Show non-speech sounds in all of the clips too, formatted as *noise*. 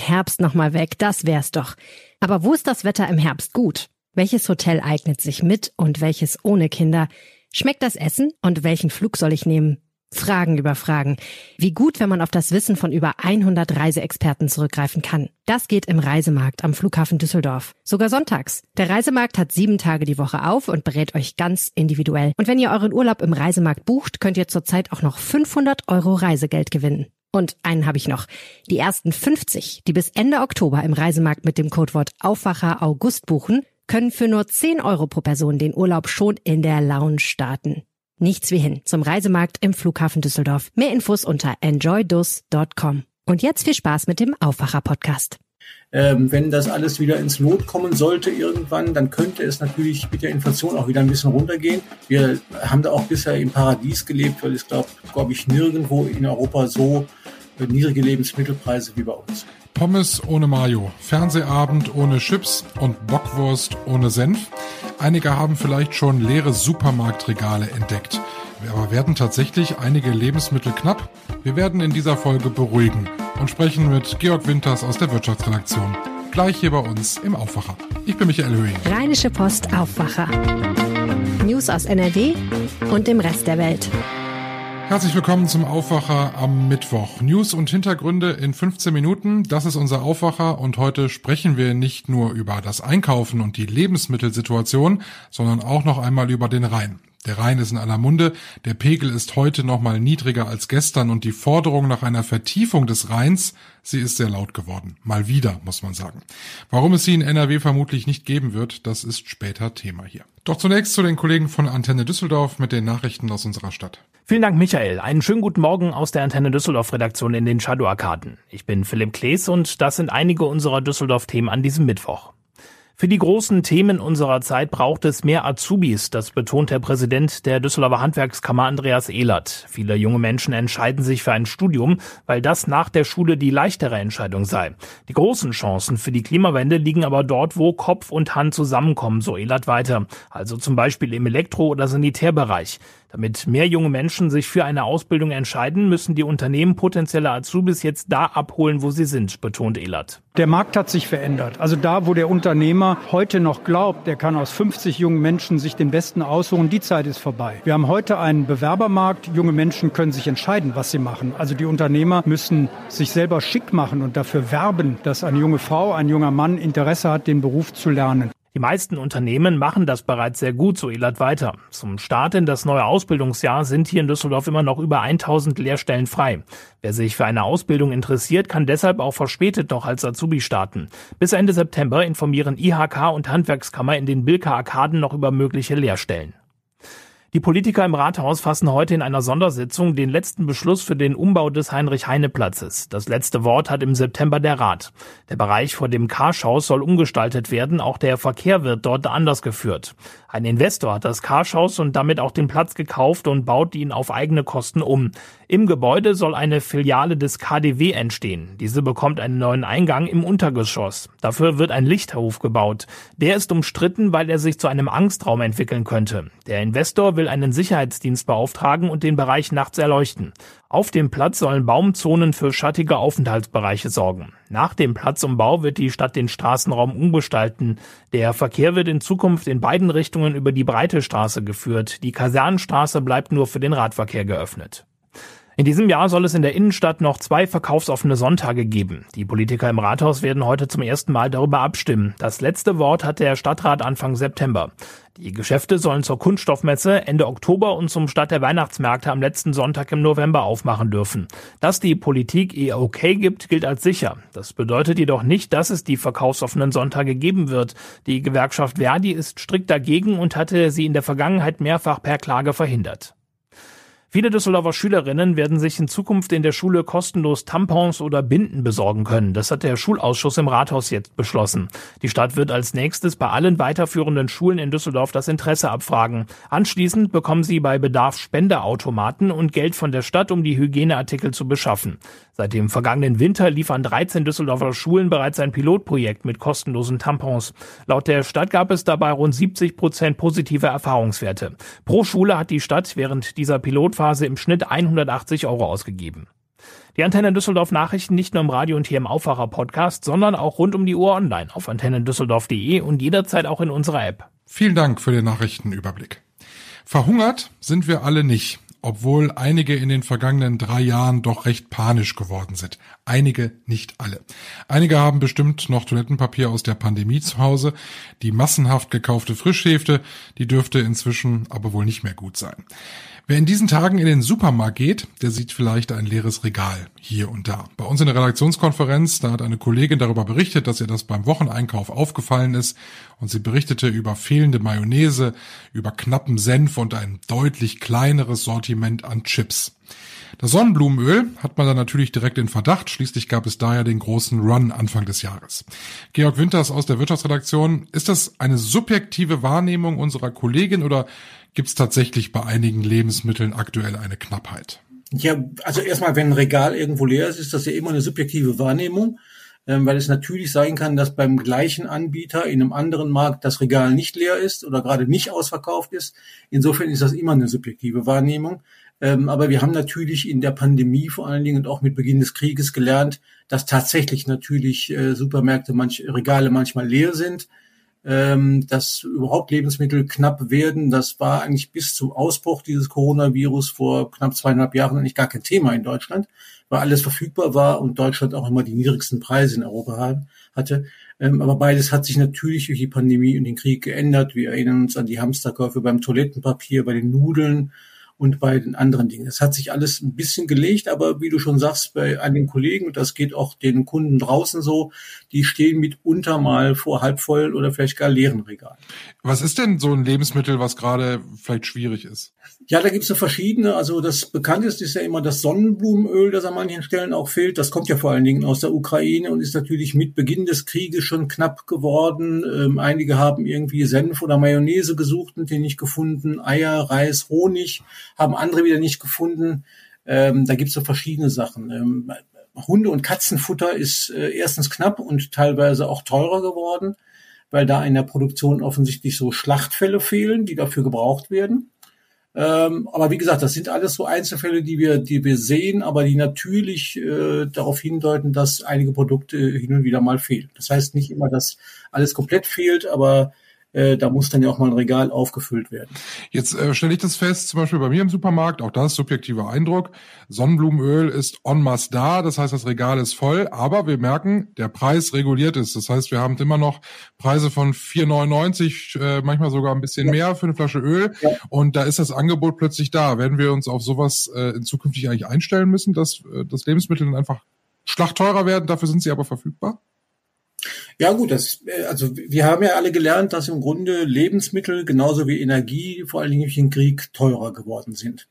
Herbst nochmal weg, das wär's doch. Aber wo ist das Wetter im Herbst gut? Welches Hotel eignet sich mit und welches ohne Kinder? Schmeckt das Essen und welchen Flug soll ich nehmen? Fragen über Fragen. Wie gut, wenn man auf das Wissen von über 100 Reiseexperten zurückgreifen kann. Das geht im Reisemarkt am Flughafen Düsseldorf. Sogar sonntags. Der Reisemarkt hat sieben Tage die Woche auf und berät euch ganz individuell. Und wenn ihr euren Urlaub im Reisemarkt bucht, könnt ihr zurzeit auch noch 500 Euro Reisegeld gewinnen. Und einen habe ich noch. Die ersten 50, die bis Ende Oktober im Reisemarkt mit dem Codewort Aufwacher August buchen, können für nur 10 Euro pro Person den Urlaub schon in der Lounge starten. Nichts wie hin zum Reisemarkt im Flughafen Düsseldorf. Mehr Infos unter enjoydus.com. Und jetzt viel Spaß mit dem Aufwacher-Podcast. Ähm, wenn das alles wieder ins Lot kommen sollte irgendwann, dann könnte es natürlich mit der Inflation auch wieder ein bisschen runtergehen. Wir haben da auch bisher im Paradies gelebt, weil es, glaube glaub ich, nirgendwo in Europa so äh, niedrige Lebensmittelpreise wie bei uns. Pommes ohne Mayo, Fernsehabend ohne Chips und Bockwurst ohne Senf. Einige haben vielleicht schon leere Supermarktregale entdeckt. Aber werden tatsächlich einige Lebensmittel knapp? Wir werden in dieser Folge beruhigen und sprechen mit Georg Winters aus der Wirtschaftsredaktion. Gleich hier bei uns im Aufwacher. Ich bin Michael Höhing. Rheinische Post Aufwacher. News aus NRW und dem Rest der Welt. Herzlich willkommen zum Aufwacher am Mittwoch. News und Hintergründe in 15 Minuten. Das ist unser Aufwacher und heute sprechen wir nicht nur über das Einkaufen und die Lebensmittelsituation, sondern auch noch einmal über den Rhein. Der Rhein ist in aller Munde, der Pegel ist heute noch mal niedriger als gestern und die Forderung nach einer Vertiefung des Rheins, sie ist sehr laut geworden. Mal wieder, muss man sagen. Warum es sie in NRW vermutlich nicht geben wird, das ist später Thema hier. Doch zunächst zu den Kollegen von Antenne Düsseldorf mit den Nachrichten aus unserer Stadt. Vielen Dank, Michael. Einen schönen guten Morgen aus der Antenne Düsseldorf Redaktion in den Shadow-Arkaden. Ich bin Philipp Klees und das sind einige unserer Düsseldorf-Themen an diesem Mittwoch. Für die großen Themen unserer Zeit braucht es mehr Azubis, das betont der Präsident der Düsseldorfer Handwerkskammer Andreas Ehlert. Viele junge Menschen entscheiden sich für ein Studium, weil das nach der Schule die leichtere Entscheidung sei. Die großen Chancen für die Klimawende liegen aber dort, wo Kopf und Hand zusammenkommen, so Ehlert weiter. Also zum Beispiel im Elektro- oder Sanitärbereich. Damit mehr junge Menschen sich für eine Ausbildung entscheiden, müssen die Unternehmen potenzielle Azubis jetzt da abholen, wo sie sind, betont Ehlert. Der Markt hat sich verändert. Also da, wo der Unternehmer heute noch glaubt, er kann aus 50 jungen Menschen sich den Besten aussuchen, die Zeit ist vorbei. Wir haben heute einen Bewerbermarkt. Junge Menschen können sich entscheiden, was sie machen. Also die Unternehmer müssen sich selber schick machen und dafür werben, dass eine junge Frau, ein junger Mann Interesse hat, den Beruf zu lernen. Die meisten Unternehmen machen das bereits sehr gut, so Elat weiter. Zum Start in das neue Ausbildungsjahr sind hier in Düsseldorf immer noch über 1000 Lehrstellen frei. Wer sich für eine Ausbildung interessiert, kann deshalb auch verspätet noch als Azubi starten. Bis Ende September informieren IHK und Handwerkskammer in den Bilka Arkaden noch über mögliche Lehrstellen. Die Politiker im Rathaus fassen heute in einer Sondersitzung den letzten Beschluss für den Umbau des Heinrich-Heine-Platzes. Das letzte Wort hat im September der Rat. Der Bereich vor dem Karschhaus soll umgestaltet werden, auch der Verkehr wird dort anders geführt. Ein Investor hat das Karschhaus und damit auch den Platz gekauft und baut ihn auf eigene Kosten um. Im Gebäude soll eine Filiale des KDW entstehen. Diese bekommt einen neuen Eingang im Untergeschoss. Dafür wird ein Lichthof gebaut. Der ist umstritten, weil er sich zu einem Angstraum entwickeln könnte. Der Investor will einen Sicherheitsdienst beauftragen und den Bereich nachts erleuchten. Auf dem Platz sollen Baumzonen für schattige Aufenthaltsbereiche sorgen. Nach dem Platzumbau wird die Stadt den Straßenraum umgestalten. Der Verkehr wird in Zukunft in beiden Richtungen über die Breite Straße geführt. Die Kasernenstraße bleibt nur für den Radverkehr geöffnet. In diesem Jahr soll es in der Innenstadt noch zwei verkaufsoffene Sonntage geben. Die Politiker im Rathaus werden heute zum ersten Mal darüber abstimmen. Das letzte Wort hat der Stadtrat Anfang September. Die Geschäfte sollen zur Kunststoffmesse Ende Oktober und zum Start der Weihnachtsmärkte am letzten Sonntag im November aufmachen dürfen. Dass die Politik ihr okay gibt, gilt als sicher. Das bedeutet jedoch nicht, dass es die verkaufsoffenen Sonntage geben wird. Die Gewerkschaft Verdi ist strikt dagegen und hatte sie in der Vergangenheit mehrfach per Klage verhindert. Viele Düsseldorfer Schülerinnen werden sich in Zukunft in der Schule kostenlos Tampons oder Binden besorgen können. Das hat der Schulausschuss im Rathaus jetzt beschlossen. Die Stadt wird als nächstes bei allen weiterführenden Schulen in Düsseldorf das Interesse abfragen. Anschließend bekommen sie bei Bedarf Spendeautomaten und Geld von der Stadt, um die Hygieneartikel zu beschaffen. Seit dem vergangenen Winter liefern 13 Düsseldorfer Schulen bereits ein Pilotprojekt mit kostenlosen Tampons. Laut der Stadt gab es dabei rund 70 Prozent positive Erfahrungswerte. Pro Schule hat die Stadt während dieser Pilot Phase im Schnitt 180 Euro ausgegeben. Die Antenne Düsseldorf Nachrichten nicht nur im Radio und hier im Aufwacher Podcast, sondern auch rund um die Uhr online auf antennendüsseldorf.de und jederzeit auch in unserer App. Vielen Dank für den Nachrichtenüberblick. Verhungert sind wir alle nicht obwohl einige in den vergangenen drei Jahren doch recht panisch geworden sind. Einige, nicht alle. Einige haben bestimmt noch Toilettenpapier aus der Pandemie zu Hause. Die massenhaft gekaufte Frischhäfte, die dürfte inzwischen aber wohl nicht mehr gut sein. Wer in diesen Tagen in den Supermarkt geht, der sieht vielleicht ein leeres Regal hier und da. Bei uns in der Redaktionskonferenz, da hat eine Kollegin darüber berichtet, dass ihr das beim Wocheneinkauf aufgefallen ist und sie berichtete über fehlende Mayonnaise, über knappen Senf und ein deutlich kleineres Sortiment an Chips. Das Sonnenblumenöl hat man dann natürlich direkt in Verdacht. Schließlich gab es daher den großen Run Anfang des Jahres. Georg Winters aus der Wirtschaftsredaktion. Ist das eine subjektive Wahrnehmung unserer Kollegin oder gibt es tatsächlich bei einigen Lebensmitteln aktuell eine Knappheit? Ja, also erstmal, wenn ein Regal irgendwo leer ist, ist das ja immer eine subjektive Wahrnehmung, ähm, weil es natürlich sein kann, dass beim gleichen Anbieter in einem anderen Markt das Regal nicht leer ist oder gerade nicht ausverkauft ist. Insofern ist das immer eine subjektive Wahrnehmung. Ähm, aber wir haben natürlich in der Pandemie vor allen Dingen und auch mit Beginn des Krieges gelernt, dass tatsächlich natürlich äh, Supermärkte, manch, Regale manchmal leer sind ähm, dass überhaupt Lebensmittel knapp werden. Das war eigentlich bis zum Ausbruch dieses Coronavirus vor knapp zweieinhalb Jahren eigentlich gar kein Thema in Deutschland, weil alles verfügbar war und Deutschland auch immer die niedrigsten Preise in Europa hatte. Ähm, aber beides hat sich natürlich durch die Pandemie und den Krieg geändert. Wir erinnern uns an die Hamsterkäufe beim Toilettenpapier, bei den Nudeln und bei den anderen Dingen. Es hat sich alles ein bisschen gelegt, aber wie du schon sagst, bei einigen Kollegen, und das geht auch den Kunden draußen so, die stehen mitunter mal vor halb voll oder vielleicht gar leeren Regalen. Was ist denn so ein Lebensmittel, was gerade vielleicht schwierig ist? Ja, da gibt es so verschiedene. Also das bekannteste ist ja immer das Sonnenblumenöl, das an manchen Stellen auch fehlt. Das kommt ja vor allen Dingen aus der Ukraine und ist natürlich mit Beginn des Krieges schon knapp geworden. Ähm, einige haben irgendwie Senf oder Mayonnaise gesucht und den nicht gefunden. Eier, Reis, Honig haben andere wieder nicht gefunden. Ähm, da gibt es so verschiedene Sachen. Ähm, Hunde- und Katzenfutter ist äh, erstens knapp und teilweise auch teurer geworden weil da in der Produktion offensichtlich so Schlachtfälle fehlen, die dafür gebraucht werden. Ähm, aber wie gesagt, das sind alles so Einzelfälle, die wir, die wir sehen, aber die natürlich äh, darauf hindeuten, dass einige Produkte hin und wieder mal fehlen. Das heißt nicht immer, dass alles komplett fehlt, aber äh, da muss dann ja auch mal ein Regal aufgefüllt werden. Jetzt äh, stelle ich das fest, zum Beispiel bei mir im Supermarkt, auch das ist subjektiver Eindruck. Sonnenblumenöl ist en masse da, das heißt, das Regal ist voll, aber wir merken, der Preis reguliert ist. Das heißt, wir haben immer noch Preise von 4,99, äh, manchmal sogar ein bisschen ja. mehr für eine Flasche Öl. Ja. Und da ist das Angebot plötzlich da. Werden wir uns auf sowas äh, in zukünftig eigentlich einstellen müssen, dass, äh, dass Lebensmittel dann einfach schlachtteurer werden, dafür sind sie aber verfügbar? Ja gut, das, äh, also wir haben ja alle gelernt, dass im Grunde Lebensmittel genauso wie Energie vor allen Dingen durch den Krieg teurer geworden sind.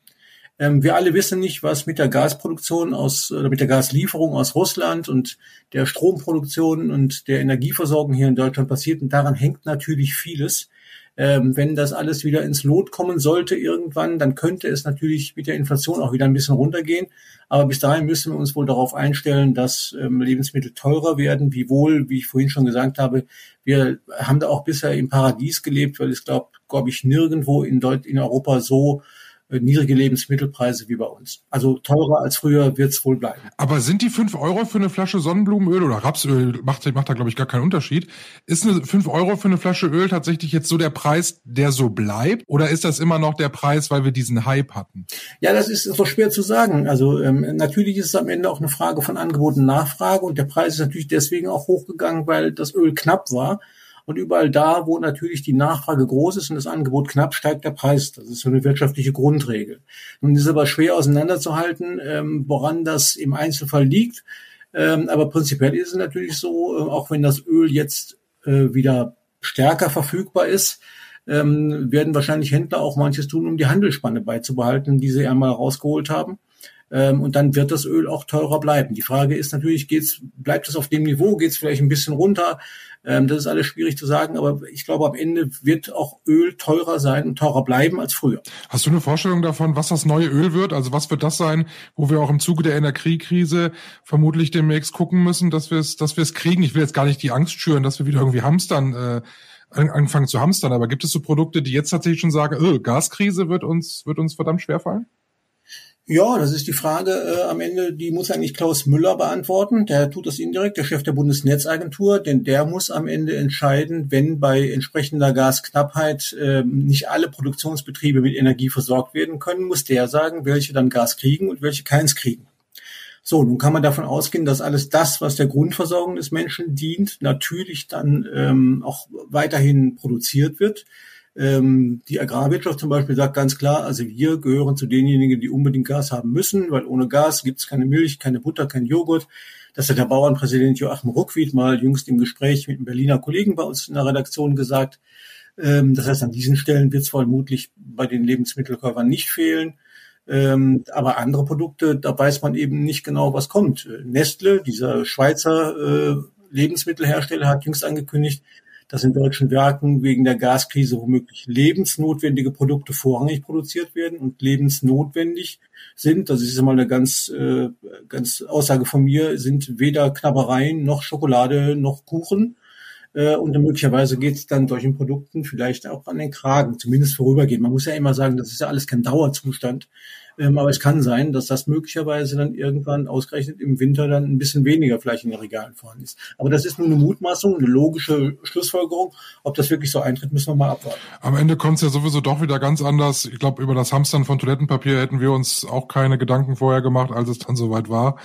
Ähm, wir alle wissen nicht, was mit der Gasproduktion aus oder mit der Gaslieferung aus Russland und der Stromproduktion und der Energieversorgung hier in Deutschland passiert. Und daran hängt natürlich vieles. Ähm, wenn das alles wieder ins Lot kommen sollte irgendwann, dann könnte es natürlich mit der Inflation auch wieder ein bisschen runtergehen. Aber bis dahin müssen wir uns wohl darauf einstellen, dass ähm, Lebensmittel teurer werden, wiewohl, wie ich vorhin schon gesagt habe, wir haben da auch bisher im Paradies gelebt, weil es glaube, glaube ich, nirgendwo in, Deut in Europa so niedrige Lebensmittelpreise wie bei uns. Also teurer als früher wird es wohl bleiben. Aber sind die fünf Euro für eine Flasche Sonnenblumenöl oder Rapsöl, macht, macht da, glaube ich, gar keinen Unterschied. Ist eine fünf Euro für eine Flasche Öl tatsächlich jetzt so der Preis, der so bleibt? Oder ist das immer noch der Preis, weil wir diesen Hype hatten? Ja, das ist so schwer zu sagen. Also ähm, natürlich ist es am Ende auch eine Frage von Angebot und Nachfrage und der Preis ist natürlich deswegen auch hochgegangen, weil das Öl knapp war. Und überall da, wo natürlich die Nachfrage groß ist und das Angebot knapp, steigt der Preis. Das ist so eine wirtschaftliche Grundregel. Nun ist aber schwer auseinanderzuhalten, ähm, woran das im Einzelfall liegt. Ähm, aber prinzipiell ist es natürlich so, äh, auch wenn das Öl jetzt äh, wieder stärker verfügbar ist, ähm, werden wahrscheinlich Händler auch manches tun, um die Handelsspanne beizubehalten, die sie einmal rausgeholt haben. Ähm, und dann wird das Öl auch teurer bleiben. Die Frage ist natürlich, geht's, bleibt es auf dem Niveau, geht es vielleicht ein bisschen runter? Ähm, das ist alles schwierig zu sagen, aber ich glaube, am Ende wird auch Öl teurer sein und teurer bleiben als früher. Hast du eine Vorstellung davon, was das neue Öl wird? Also was wird das sein, wo wir auch im Zuge der Energiekrise vermutlich demnächst gucken müssen, dass wir es, dass wir es kriegen? Ich will jetzt gar nicht die Angst schüren, dass wir wieder irgendwie hamstern. Äh, anfangen zu hamstern, aber gibt es so Produkte, die jetzt tatsächlich schon sagen, oh, Gaskrise wird uns, wird uns verdammt schwer fallen? Ja, das ist die Frage äh, am Ende, die muss eigentlich Klaus Müller beantworten. Der tut das indirekt, der Chef der Bundesnetzagentur, denn der muss am Ende entscheiden, wenn bei entsprechender Gasknappheit äh, nicht alle Produktionsbetriebe mit Energie versorgt werden können, muss der sagen, welche dann Gas kriegen und welche keins kriegen. So, nun kann man davon ausgehen, dass alles das, was der Grundversorgung des Menschen dient, natürlich dann ähm, auch weiterhin produziert wird. Ähm, die Agrarwirtschaft zum Beispiel sagt ganz klar, also wir gehören zu denjenigen, die unbedingt Gas haben müssen, weil ohne Gas gibt es keine Milch, keine Butter, kein Joghurt. Das hat der Bauernpräsident Joachim Ruckwied mal jüngst im Gespräch mit einem Berliner Kollegen bei uns in der Redaktion gesagt. Ähm, das heißt, an diesen Stellen wird es vermutlich bei den Lebensmittelkäufern nicht fehlen. Ähm, aber andere Produkte, da weiß man eben nicht genau, was kommt. Nestle, dieser Schweizer äh, Lebensmittelhersteller, hat jüngst angekündigt, dass in deutschen Werken wegen der Gaskrise womöglich lebensnotwendige Produkte vorrangig produziert werden und lebensnotwendig sind. Das ist mal eine ganz, äh, ganz Aussage von mir, sind weder Knabbereien noch Schokolade noch Kuchen. Äh, und möglicherweise geht es dann solchen Produkten vielleicht auch an den Kragen, zumindest vorübergehend. Man muss ja immer sagen, das ist ja alles kein Dauerzustand. Ähm, aber es kann sein, dass das möglicherweise dann irgendwann ausgerechnet im Winter dann ein bisschen weniger vielleicht in den Regalen vorhanden ist. Aber das ist nur eine Mutmaßung, eine logische Schlussfolgerung. Ob das wirklich so eintritt, müssen wir mal abwarten. Am Ende kommt es ja sowieso doch wieder ganz anders. Ich glaube, über das Hamstern von Toilettenpapier hätten wir uns auch keine Gedanken vorher gemacht, als es dann soweit war.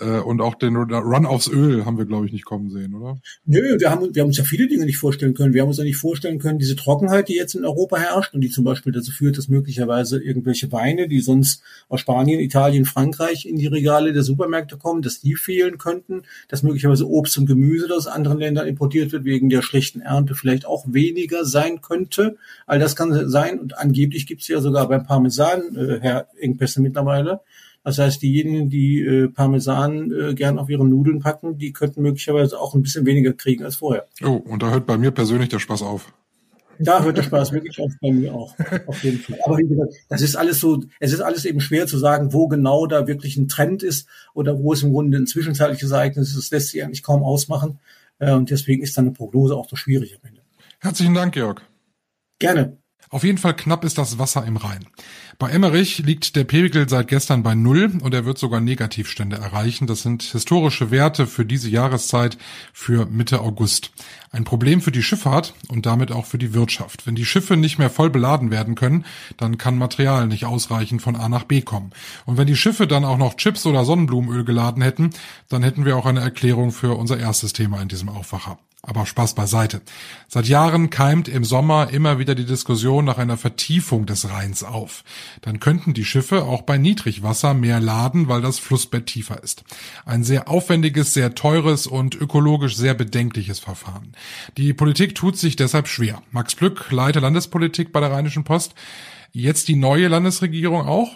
Äh, und auch den Run aufs Öl haben wir, glaube ich, nicht kommen sehen, oder? Nö, wir haben, wir haben uns ja viele Dinge nicht vorstellen können. Wir haben uns ja nicht vorstellen können, diese Trockenheit, die jetzt in Europa herrscht und die zum Beispiel dazu führt, dass möglicherweise irgendwelche Weine, die sonst aus Spanien, Italien, Frankreich in die Regale der Supermärkte kommen, dass die fehlen könnten, dass möglicherweise Obst und Gemüse, das aus anderen Ländern importiert wird, wegen der schlechten Ernte vielleicht auch weniger sein könnte. All das kann sein und angeblich gibt es ja sogar beim Parmesan äh, Herr Engpässe mittlerweile. Das heißt, diejenigen, die äh, Parmesan äh, gern auf ihre Nudeln packen, die könnten möglicherweise auch ein bisschen weniger kriegen als vorher. Oh, und da hört bei mir persönlich der Spaß auf. Da hört der Spaß wirklich auf bei mir auch. Auf jeden Fall. Aber wie gesagt, das ist alles so, es ist alles eben schwer zu sagen, wo genau da wirklich ein Trend ist oder wo es im Grunde ein zwischenzeitliches Ereignis ist. Das lässt sich eigentlich kaum ausmachen. Und deswegen ist dann eine Prognose auch so schwierig am Ende. Herzlichen Dank, Georg. Gerne. Auf jeden Fall knapp ist das Wasser im Rhein. Bei Emmerich liegt der Pegel seit gestern bei Null und er wird sogar Negativstände erreichen. Das sind historische Werte für diese Jahreszeit für Mitte August. Ein Problem für die Schifffahrt und damit auch für die Wirtschaft. Wenn die Schiffe nicht mehr voll beladen werden können, dann kann Material nicht ausreichend von A nach B kommen. Und wenn die Schiffe dann auch noch Chips oder Sonnenblumenöl geladen hätten, dann hätten wir auch eine Erklärung für unser erstes Thema in diesem Aufwacher. Aber Spaß beiseite. Seit Jahren keimt im Sommer immer wieder die Diskussion nach einer Vertiefung des Rheins auf. Dann könnten die Schiffe auch bei Niedrigwasser mehr laden, weil das Flussbett tiefer ist. Ein sehr aufwendiges, sehr teures und ökologisch sehr bedenkliches Verfahren. Die Politik tut sich deshalb schwer. Max Plück, Leiter Landespolitik bei der Rheinischen Post. Jetzt die neue Landesregierung auch?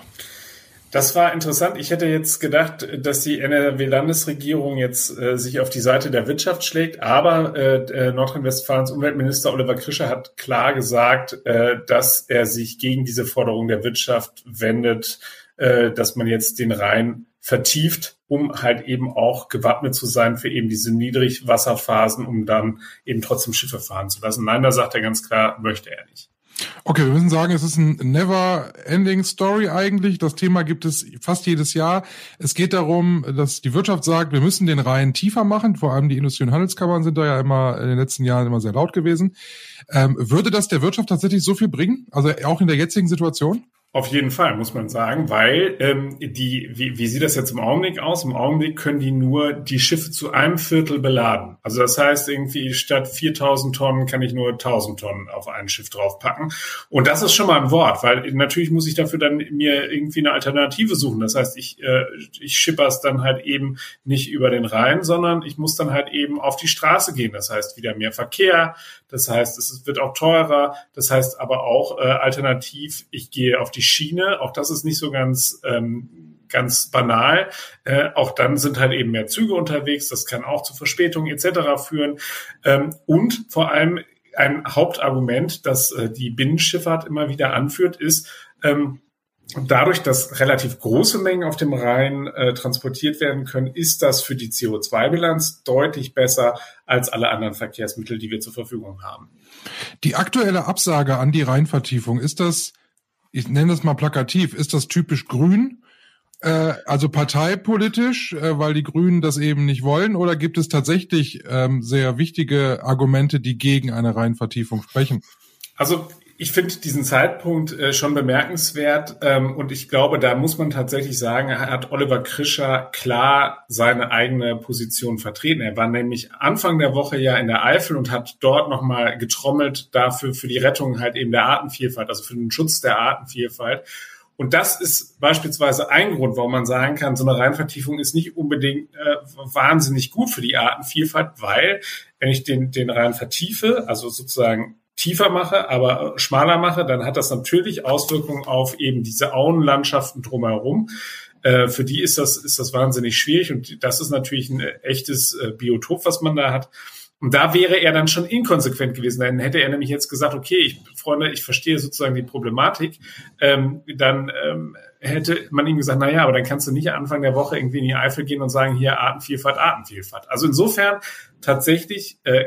Das war interessant. Ich hätte jetzt gedacht, dass die NRW-Landesregierung jetzt äh, sich auf die Seite der Wirtschaft schlägt, aber äh, äh, Nordrhein-Westfalens Umweltminister Oliver Krischer hat klar gesagt, äh, dass er sich gegen diese Forderung der Wirtschaft wendet, äh, dass man jetzt den Rhein vertieft, um halt eben auch gewappnet zu sein für eben diese Niedrigwasserphasen, um dann eben trotzdem Schiffe fahren zu lassen. Nein, da sagt er ganz klar, möchte er nicht. Okay, wir müssen sagen, es ist ein never-ending Story eigentlich. Das Thema gibt es fast jedes Jahr. Es geht darum, dass die Wirtschaft sagt, wir müssen den Rhein tiefer machen. Vor allem die Industrie- und Handelskammern sind da ja immer in den letzten Jahren immer sehr laut gewesen. Ähm, würde das der Wirtschaft tatsächlich so viel bringen? Also auch in der jetzigen Situation? Auf jeden Fall, muss man sagen, weil ähm, die, wie, wie sieht das jetzt im Augenblick aus? Im Augenblick können die nur die Schiffe zu einem Viertel beladen. Also das heißt, irgendwie statt 4000 Tonnen kann ich nur 1000 Tonnen auf ein Schiff draufpacken. Und das ist schon mal ein Wort, weil natürlich muss ich dafür dann mir irgendwie eine Alternative suchen. Das heißt, ich, äh, ich schippers dann halt eben nicht über den Rhein, sondern ich muss dann halt eben auf die Straße gehen. Das heißt, wieder mehr Verkehr. Das heißt, es wird auch teurer. Das heißt aber auch äh, alternativ, ich gehe auf die Schiene. Auch das ist nicht so ganz ähm, ganz banal. Äh, auch dann sind halt eben mehr Züge unterwegs. Das kann auch zu Verspätungen etc. führen. Ähm, und vor allem ein Hauptargument, das äh, die Binnenschifffahrt immer wieder anführt, ist, ähm, dadurch, dass relativ große Mengen auf dem Rhein äh, transportiert werden können, ist das für die CO2-Bilanz deutlich besser als alle anderen Verkehrsmittel, die wir zur Verfügung haben. Die aktuelle Absage an die Rheinvertiefung, ist das ich nenne das mal plakativ, ist das typisch grün Äh, also parteipolitisch, äh, weil die Grünen das eben nicht wollen, oder gibt es tatsächlich ähm, sehr wichtige Argumente, die gegen eine Reihenvertiefung sprechen? Also ich finde diesen Zeitpunkt äh, schon bemerkenswert ähm, und ich glaube, da muss man tatsächlich sagen, hat Oliver Krischer klar seine eigene Position vertreten. Er war nämlich Anfang der Woche ja in der Eifel und hat dort nochmal getrommelt dafür für die Rettung halt eben der Artenvielfalt, also für den Schutz der Artenvielfalt. Und das ist beispielsweise ein Grund, warum man sagen kann, so eine Reinvertiefung ist nicht unbedingt äh, wahnsinnig gut für die Artenvielfalt, weil wenn ich den, den Rhein vertiefe, also sozusagen tiefer mache, aber schmaler mache, dann hat das natürlich Auswirkungen auf eben diese Auenlandschaften drumherum. Äh, für die ist das, ist das wahnsinnig schwierig und das ist natürlich ein echtes äh, Biotop, was man da hat. Und da wäre er dann schon inkonsequent gewesen. Dann hätte er nämlich jetzt gesagt, okay, ich, Freunde, ich verstehe sozusagen die Problematik. Ähm, dann ähm, hätte man ihm gesagt, na ja, aber dann kannst du nicht Anfang der Woche irgendwie in die Eifel gehen und sagen, hier Artenvielfalt, Artenvielfalt. Also insofern tatsächlich äh,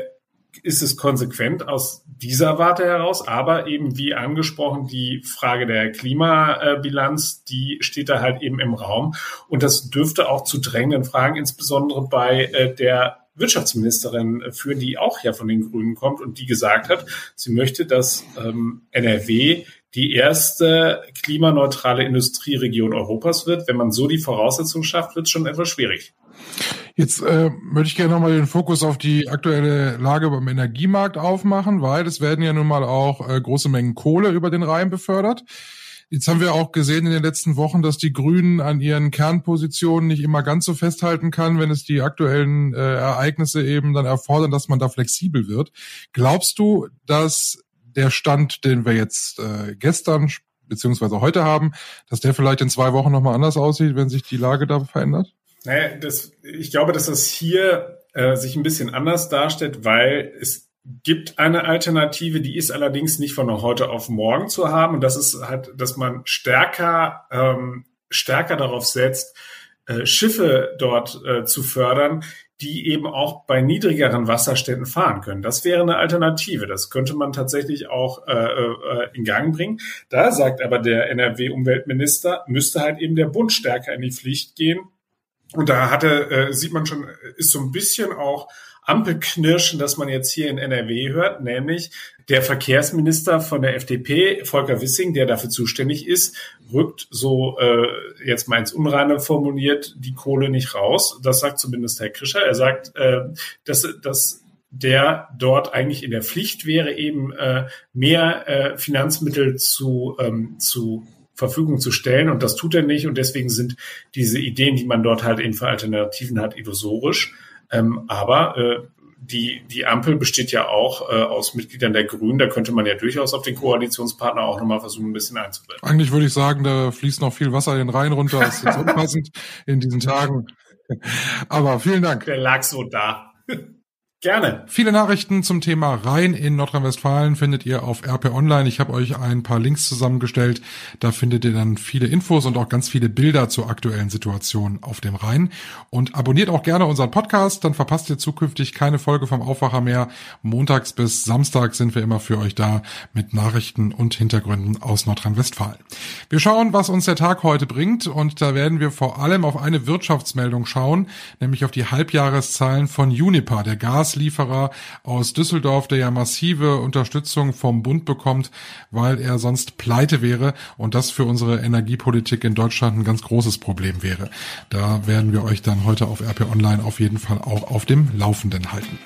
ist es konsequent aus dieser Warte heraus, aber eben wie angesprochen, die Frage der Klimabilanz, die steht da halt eben im Raum. Und das dürfte auch zu drängenden Fragen, insbesondere bei äh, der Wirtschaftsministerin führen, die auch ja von den Grünen kommt und die gesagt hat, sie möchte, dass ähm, NRW die erste klimaneutrale Industrieregion Europas wird. Wenn man so die Voraussetzungen schafft, wird es schon etwas schwierig. Jetzt äh, möchte ich gerne nochmal den Fokus auf die aktuelle Lage beim Energiemarkt aufmachen, weil es werden ja nun mal auch äh, große Mengen Kohle über den Rhein befördert. Jetzt haben wir auch gesehen in den letzten Wochen, dass die Grünen an ihren Kernpositionen nicht immer ganz so festhalten kann, wenn es die aktuellen äh, Ereignisse eben dann erfordern, dass man da flexibel wird. Glaubst du, dass der Stand, den wir jetzt äh, gestern beziehungsweise heute haben, dass der vielleicht in zwei Wochen nochmal anders aussieht, wenn sich die Lage da verändert? Naja, das, ich glaube, dass das hier äh, sich ein bisschen anders darstellt, weil es gibt eine Alternative, die ist allerdings nicht von heute auf morgen zu haben. Und das ist halt, dass man stärker, ähm, stärker darauf setzt, äh, Schiffe dort äh, zu fördern, die eben auch bei niedrigeren Wasserständen fahren können. Das wäre eine Alternative. Das könnte man tatsächlich auch äh, äh, in Gang bringen. Da sagt aber der NRW-Umweltminister, müsste halt eben der Bund stärker in die Pflicht gehen, und da hatte, äh, sieht man schon, ist so ein bisschen auch Ampelknirschen, dass man jetzt hier in NRW hört, nämlich der Verkehrsminister von der FDP, Volker Wissing, der dafür zuständig ist, rückt so äh, jetzt mal ins Unreine formuliert die Kohle nicht raus. Das sagt zumindest Herr Krischer. Er sagt, äh, dass, dass der dort eigentlich in der Pflicht wäre, eben äh, mehr äh, Finanzmittel zu, ähm, zu Verfügung zu stellen. Und das tut er nicht. Und deswegen sind diese Ideen, die man dort halt eben für Alternativen hat, illusorisch. Ähm, aber äh, die, die Ampel besteht ja auch äh, aus Mitgliedern der Grünen. Da könnte man ja durchaus auf den Koalitionspartner auch nochmal versuchen, ein bisschen einzubinden. Eigentlich würde ich sagen, da fließt noch viel Wasser in den Rhein runter. Das ist jetzt *laughs* unpassend in diesen Tagen. Aber vielen Dank. Der lag so da. Gerne. Viele Nachrichten zum Thema Rhein in Nordrhein-Westfalen findet ihr auf RP Online. Ich habe euch ein paar Links zusammengestellt. Da findet ihr dann viele Infos und auch ganz viele Bilder zur aktuellen Situation auf dem Rhein. Und abonniert auch gerne unseren Podcast, dann verpasst ihr zukünftig keine Folge vom Aufwacher mehr. Montags bis Samstag sind wir immer für euch da mit Nachrichten und Hintergründen aus Nordrhein-Westfalen. Wir schauen, was uns der Tag heute bringt und da werden wir vor allem auf eine Wirtschaftsmeldung schauen, nämlich auf die Halbjahreszahlen von Unipa, der Gas Gaslieferer aus Düsseldorf, der ja massive Unterstützung vom Bund bekommt, weil er sonst pleite wäre und das für unsere Energiepolitik in Deutschland ein ganz großes Problem wäre. Da werden wir euch dann heute auf RP Online auf jeden Fall auch auf dem Laufenden halten.